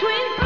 twin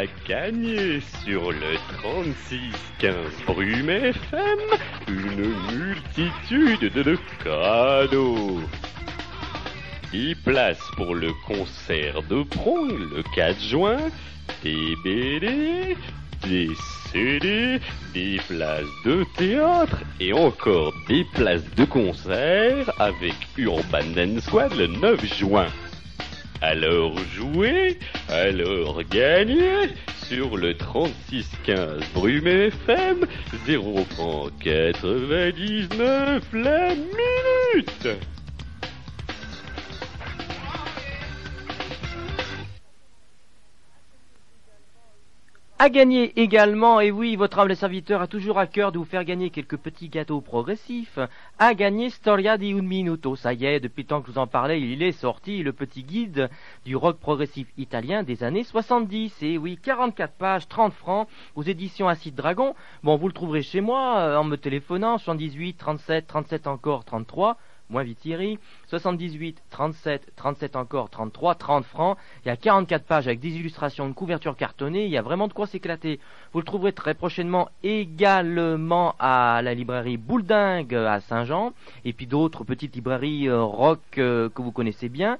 à gagner sur le 3615 Brume FM une multitude de cadeaux. 10 places pour le concert de Prong le 4 juin, des BD, des CD, des places de théâtre et encore des places de concert avec Urban Dance Squad le 9 juin. Alors jouez, alors gagnez sur le 3615 Brume FM 0 francs 99 la minute. À gagner également, et oui, votre humble serviteur a toujours à cœur de vous faire gagner quelques petits gâteaux progressifs. À gagner Storia di un minuto. Ça y est, depuis le temps que je vous en parlais, il est sorti le petit guide du rock progressif italien des années 70. Et oui, 44 pages, 30 francs, aux éditions Acide Dragon. Bon, vous le trouverez chez moi euh, en me téléphonant, 78 37 37 encore 33 moins Thierry, 78, 37, 37 encore, 33, 30 francs. Il y a 44 pages avec des illustrations de couverture cartonnée. Il y a vraiment de quoi s'éclater. Vous le trouverez très prochainement également à la librairie Bouledingue à Saint-Jean. Et puis d'autres petites librairies euh, rock euh, que vous connaissez bien.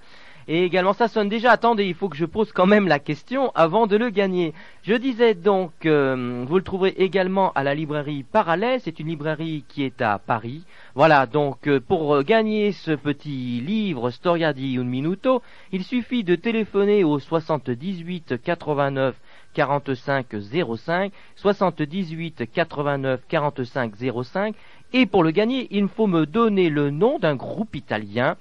Et également, ça sonne déjà. Attendez, il faut que je pose quand même la question avant de le gagner. Je disais donc, euh, vous le trouverez également à la librairie Parallèle. C'est une librairie qui est à Paris. Voilà, donc euh, pour euh, gagner ce petit livre Storia di un minuto, il suffit de téléphoner au 78 89 45 05, 78 89 45 05, et pour le gagner, il faut me donner le nom d'un groupe italien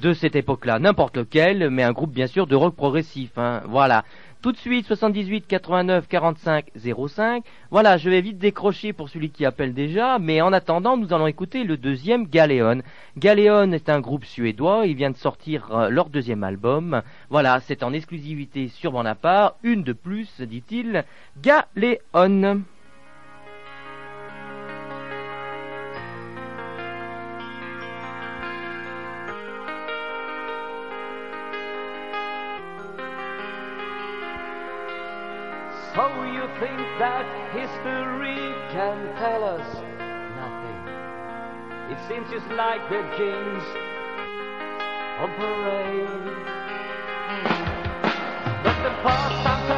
de cette époque-là, n'importe lequel, mais un groupe bien sûr de rock progressif. Hein. Voilà. Tout de suite, 78 89 45 05. Voilà, je vais vite décrocher pour celui qui appelle déjà, mais en attendant, nous allons écouter le deuxième Galéon. Galéon est un groupe suédois, il vient de sortir euh, leur deuxième album. Voilà, c'est en exclusivité sur Bonaparte, une de plus, dit-il, Galéon. History can tell us nothing? It seems just like the kings of parade. But the past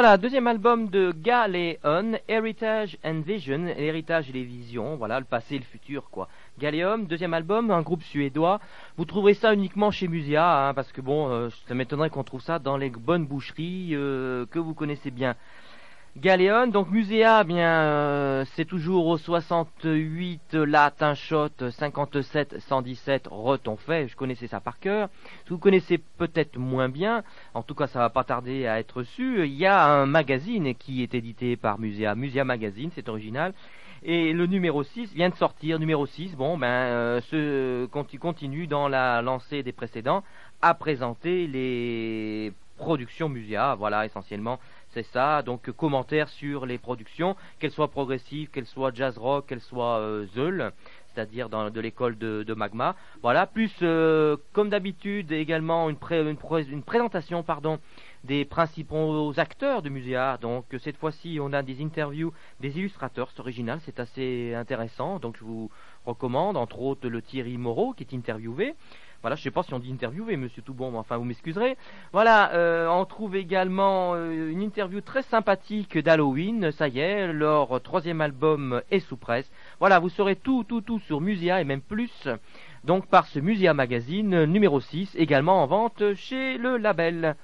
Voilà, deuxième album de Galéon, Heritage and Vision, l'héritage et les visions, voilà, le passé et le futur, quoi. Galéon, deuxième album, un groupe suédois. Vous trouverez ça uniquement chez Musia, hein, parce que bon, euh, ça m'étonnerait qu'on trouve ça dans les bonnes boucheries euh, que vous connaissez bien. Galéon, donc Muséa, bien, euh, c'est toujours au 68 latin shot, 57 117 reton fait, je connaissais ça par cœur. Vous connaissez peut-être moins bien, en tout cas ça va pas tarder à être su, il y a un magazine qui est édité par Muséa, Muséa Magazine, c'est original. Et le numéro 6 vient de sortir, numéro 6, bon, ben, euh, ce continue dans la lancée des précédents à présenter les productions Muséa, voilà, essentiellement c'est ça. Donc commentaires sur les productions, qu'elles soient progressives, qu'elles soient jazz rock, qu'elles soient euh, Zeul, c'est-à-dire de l'école de, Magma. Voilà. Plus euh, comme d'habitude également une, une, présentation, pardon, des principaux acteurs du Muséa. Donc cette fois-ci, on a des interviews des illustrateurs, c'est original, c'est assez intéressant. Donc je vous recommande, entre autres, le Thierry Moreau qui est interviewé. Voilà, je sais pas si on dit interviewé, monsieur Toubon, mais enfin, vous m'excuserez. Voilà, euh, on trouve également euh, une interview très sympathique d'Halloween, ça y est, leur troisième album est sous presse. Voilà, vous saurez tout, tout, tout sur Musia et même plus, donc par ce Musia Magazine numéro 6, également en vente chez le label.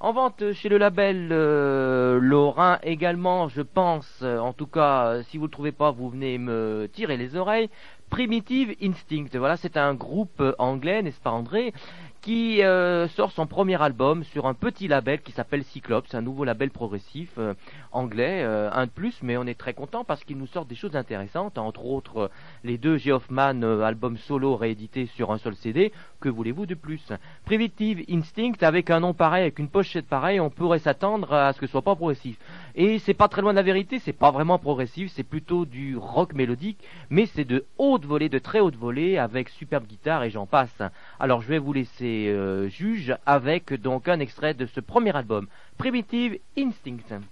En vente chez le label euh, Lorrain également, je pense, en tout cas, si vous ne le trouvez pas, vous venez me tirer les oreilles. Primitive Instinct. Voilà, c'est un groupe euh, anglais, n'est-ce pas André, qui euh, sort son premier album sur un petit label qui s'appelle Cyclops, un nouveau label progressif euh, anglais, un de plus, mais on est très content parce qu'il nous sort des choses intéressantes, entre autres les deux Geoffman albums solo réédités sur un seul CD. Que voulez-vous de plus? Primitive Instinct, avec un nom pareil, avec une pochette pareille, on pourrait s'attendre à ce que ce soit pas progressif. Et c'est pas très loin de la vérité, c'est pas vraiment progressif, c'est plutôt du rock mélodique, mais c'est de haute volée, de très haute volée, avec superbe guitare et j'en passe. Alors je vais vous laisser euh, juge avec donc un extrait de ce premier album, Primitive Instinct.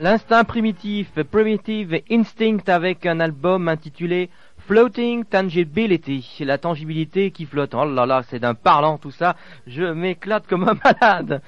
L'instinct primitif, Primitive Instinct avec un album intitulé Floating Tangibility, la tangibilité qui flotte. Oh là là, c'est d'un parlant tout ça, je m'éclate comme un malade.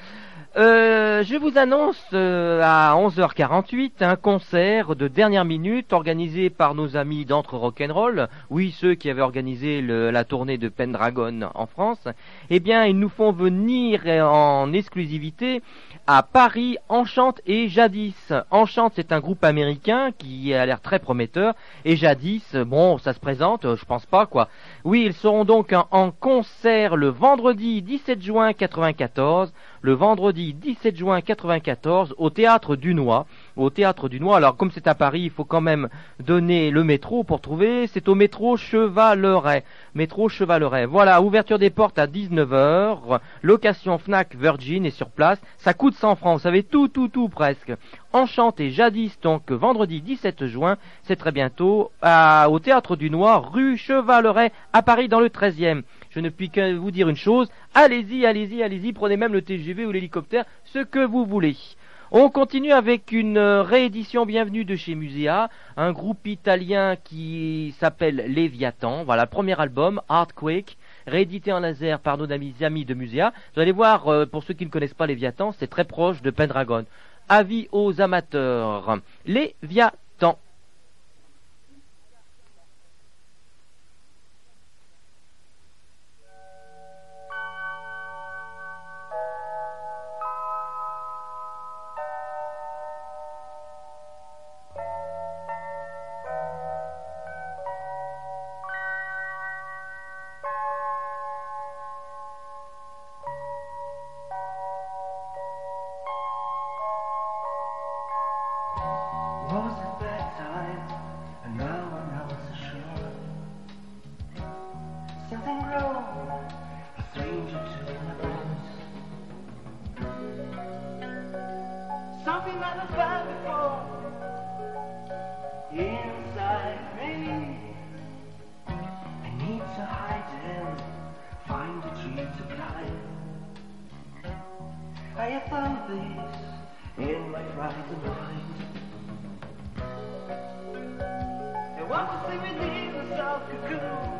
Euh, je vous annonce euh, à 11h48 un concert de dernière minute organisé par nos amis d'Entre Rock'n'Roll, oui ceux qui avaient organisé la tournée de Pendragon en France. Eh bien, ils nous font venir en exclusivité à Paris Enchante et Jadis. Enchante, c'est un groupe américain qui a l'air très prometteur et Jadis, bon, ça se présente, je pense pas quoi. Oui, ils seront donc en concert le vendredi 17 juin 94 le vendredi 17 juin 94 au théâtre du Noix. Au théâtre du Noix, alors comme c'est à Paris, il faut quand même donner le métro pour trouver. C'est au métro Chevaleret. Métro Chevaleret. Voilà, ouverture des portes à 19h. Location Fnac Virgin est sur place. Ça coûte 100 francs. Vous savez tout, tout, tout presque. Enchanté jadis donc vendredi 17 juin, c'est très bientôt, au théâtre du Noir, rue Chevaleret, à Paris dans le 13e. Je ne puis que vous dire une chose, allez-y, allez-y, allez-y, prenez même le TGV ou l'hélicoptère, ce que vous voulez. On continue avec une euh, réédition bienvenue de chez Musea, un groupe italien qui s'appelle Léviathan. Voilà, premier album, Earthquake, réédité en laser par nos amis, amis de Musea. Vous allez voir, euh, pour ceux qui ne connaissent pas Léviathan, c'est très proche de Pendragon. Avis aux amateurs. Léviathan. something that I've felt before inside me. I need to hide him, find a tree to climb. I have found this in my frightened mind. They want to see me leave the soft cocoon.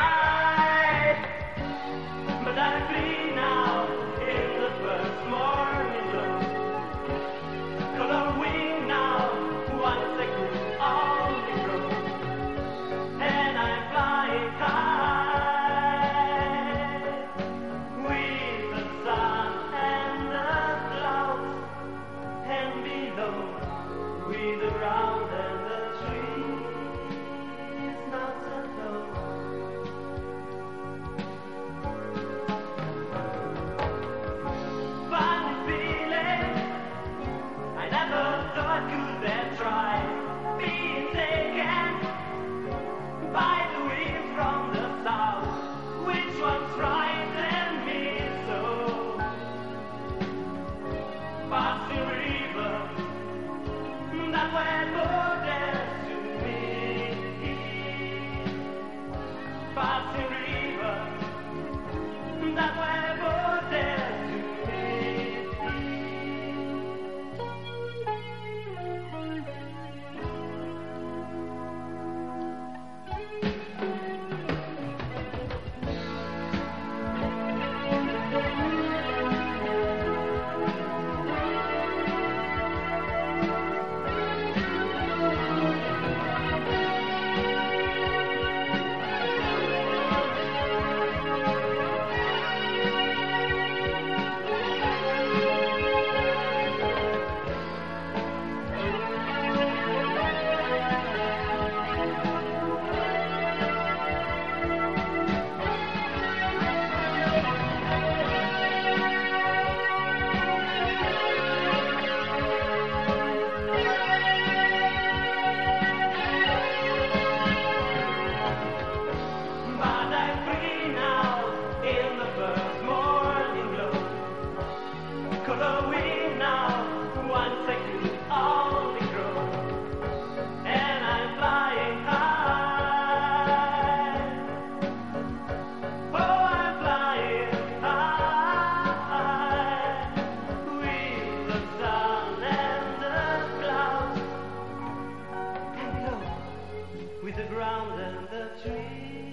with the ground and the trees.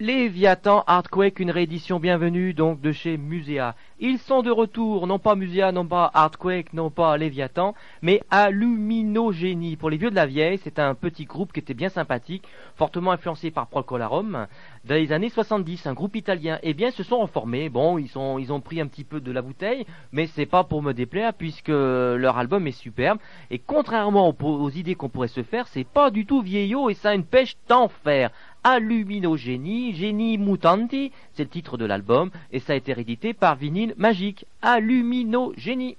Léviathan Hardquake, une réédition bienvenue donc de chez Musea. Ils sont de retour, non pas Musea, non pas Hardquake, non pas Léviathan, mais Aluminogénie. Pour les vieux de la vieille, c'est un petit groupe qui était bien sympathique, fortement influencé par Procolarum, dans les années 70, un groupe italien. Eh bien, se sont reformés. Bon, ils, sont, ils ont pris un petit peu de la bouteille, mais c'est pas pour me déplaire puisque leur album est superbe. Et contrairement aux, aux idées qu'on pourrait se faire, c'est pas du tout vieillot et ça a une pêche d'enfer. Aluminogénie, Génie Mutanti, c'est le titre de l'album, et ça a été réédité par Vinyle Magique. Aluminogénie.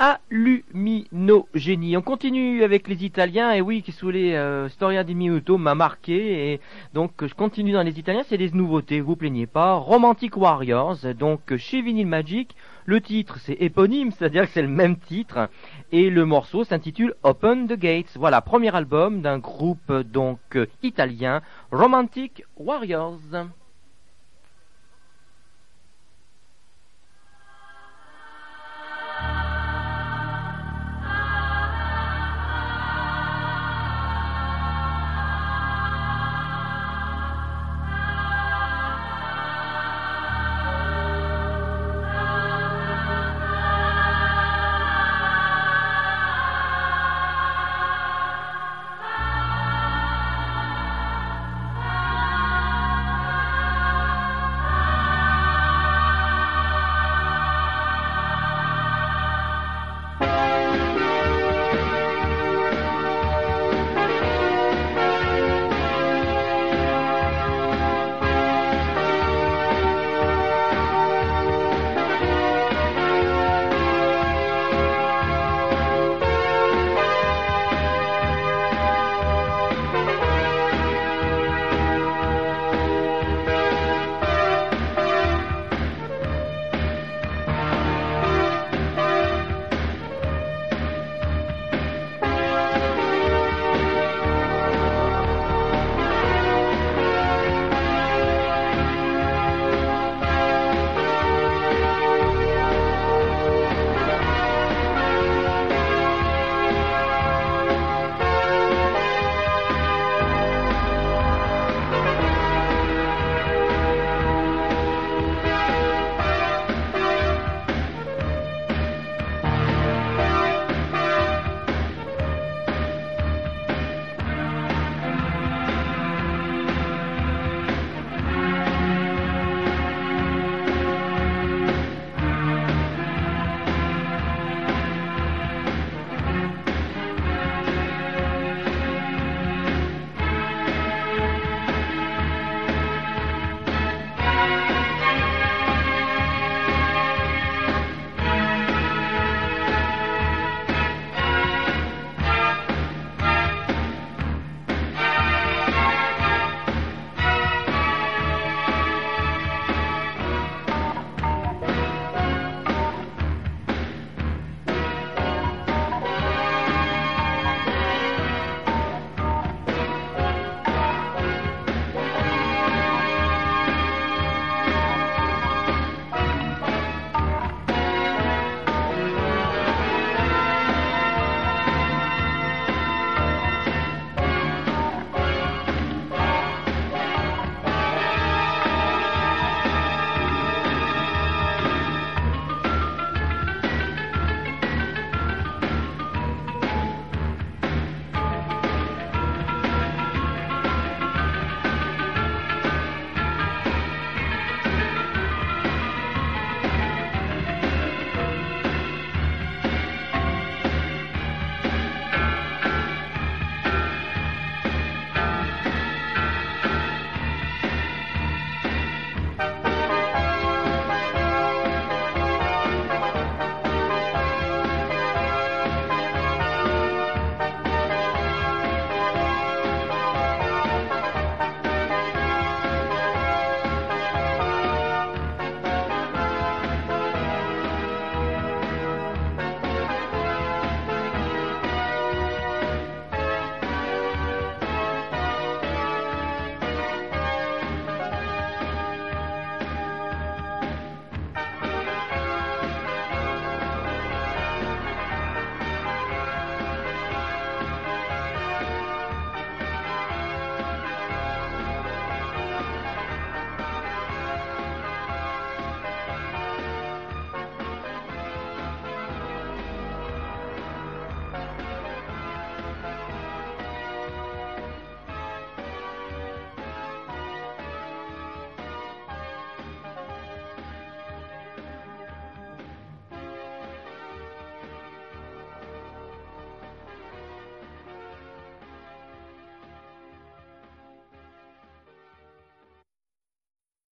Alluminogénie. On continue avec les Italiens, et oui, qui sous les euh, Storia di Minuto m'a marqué, et donc je continue dans les Italiens, c'est des nouveautés, vous plaignez pas. Romantic Warriors, donc chez Vinyl Magic, le titre c'est éponyme, c'est-à-dire que c'est le même titre, et le morceau s'intitule Open the Gates. Voilà, premier album d'un groupe donc italien, Romantic Warriors.